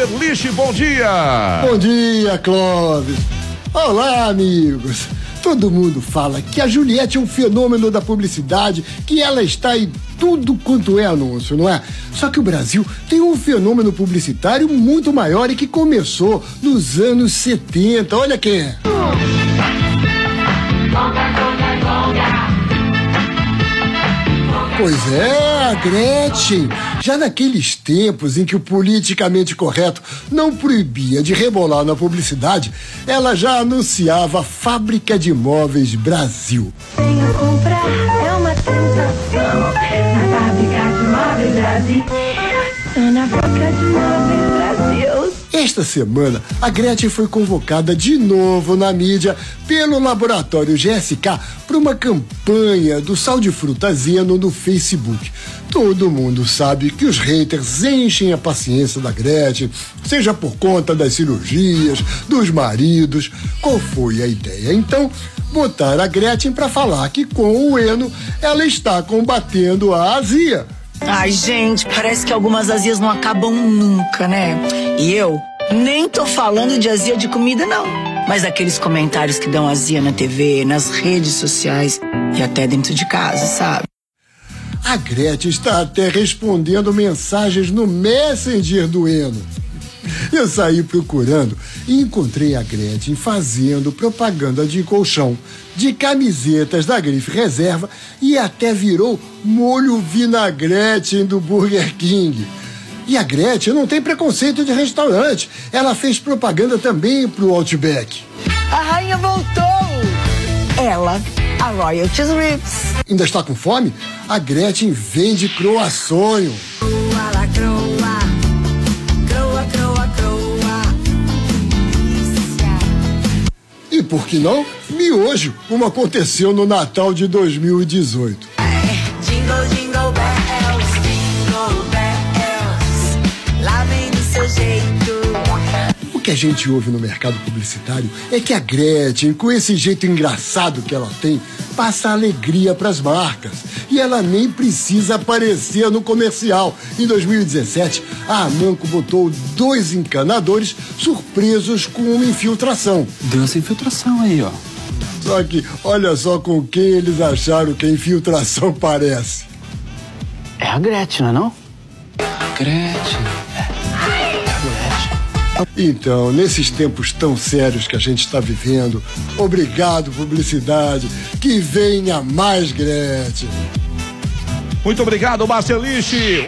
Marceliche, bom dia! Bom dia, Clóvis! Olá, amigos! Todo mundo fala que a Juliette é um fenômeno da publicidade, que ela está em tudo quanto é anúncio, não é? Só que o Brasil tem um fenômeno publicitário muito maior e que começou nos anos 70. Olha quem é. Pois é, Gretchen. Já naqueles tempos em que o politicamente correto não proibia de rebolar na publicidade, ela já anunciava a Fábrica de Móveis Brasil. Venha comprar, é uma tentação. Na Fábrica de Móveis Brasil. Na Fábrica de Móveis Brasil. Esta semana, a Gretchen foi convocada de novo na mídia pelo laboratório GSK para uma campanha do sal de fruta Zeno no Facebook. Todo mundo sabe que os haters enchem a paciência da Gretchen, seja por conta das cirurgias, dos maridos. Qual foi a ideia? Então, botar a Gretchen para falar que com o Eno ela está combatendo a azia. Ai, gente, parece que algumas azias não acabam nunca, né? E eu nem tô falando de azia de comida, não. Mas aqueles comentários que dão azia na TV, nas redes sociais e até dentro de casa, sabe? A Gretchen está até respondendo mensagens no Messenger do Eno. Eu saí procurando e encontrei a Gretchen fazendo propaganda de colchão, de camisetas da grife reserva e até virou molho vinagrete do Burger King. E a Gretchen não tem preconceito de restaurante. Ela fez propaganda também pro Outback. A rainha voltou! Ela, a Royalties Rips. Ainda está com fome? A Gretchen vende croaçonho. Croa, la croa. Croa, croa, croa. Delícia. E por que não? Miojo, como aconteceu no Natal de 2018. Jingle, jingle que a gente ouve no mercado publicitário é que a Gretchen, com esse jeito engraçado que ela tem, passa alegria para as marcas. E ela nem precisa aparecer no comercial. Em 2017, a Amanco botou dois encanadores surpresos com uma infiltração. Deu essa infiltração aí, ó. Só que olha só com quem eles acharam que a infiltração parece. É a Gretchen, não é não? Gretchen. Então, nesses tempos tão sérios que a gente está vivendo, obrigado, publicidade. Que venha mais Gretchen. Muito obrigado, Marceliche!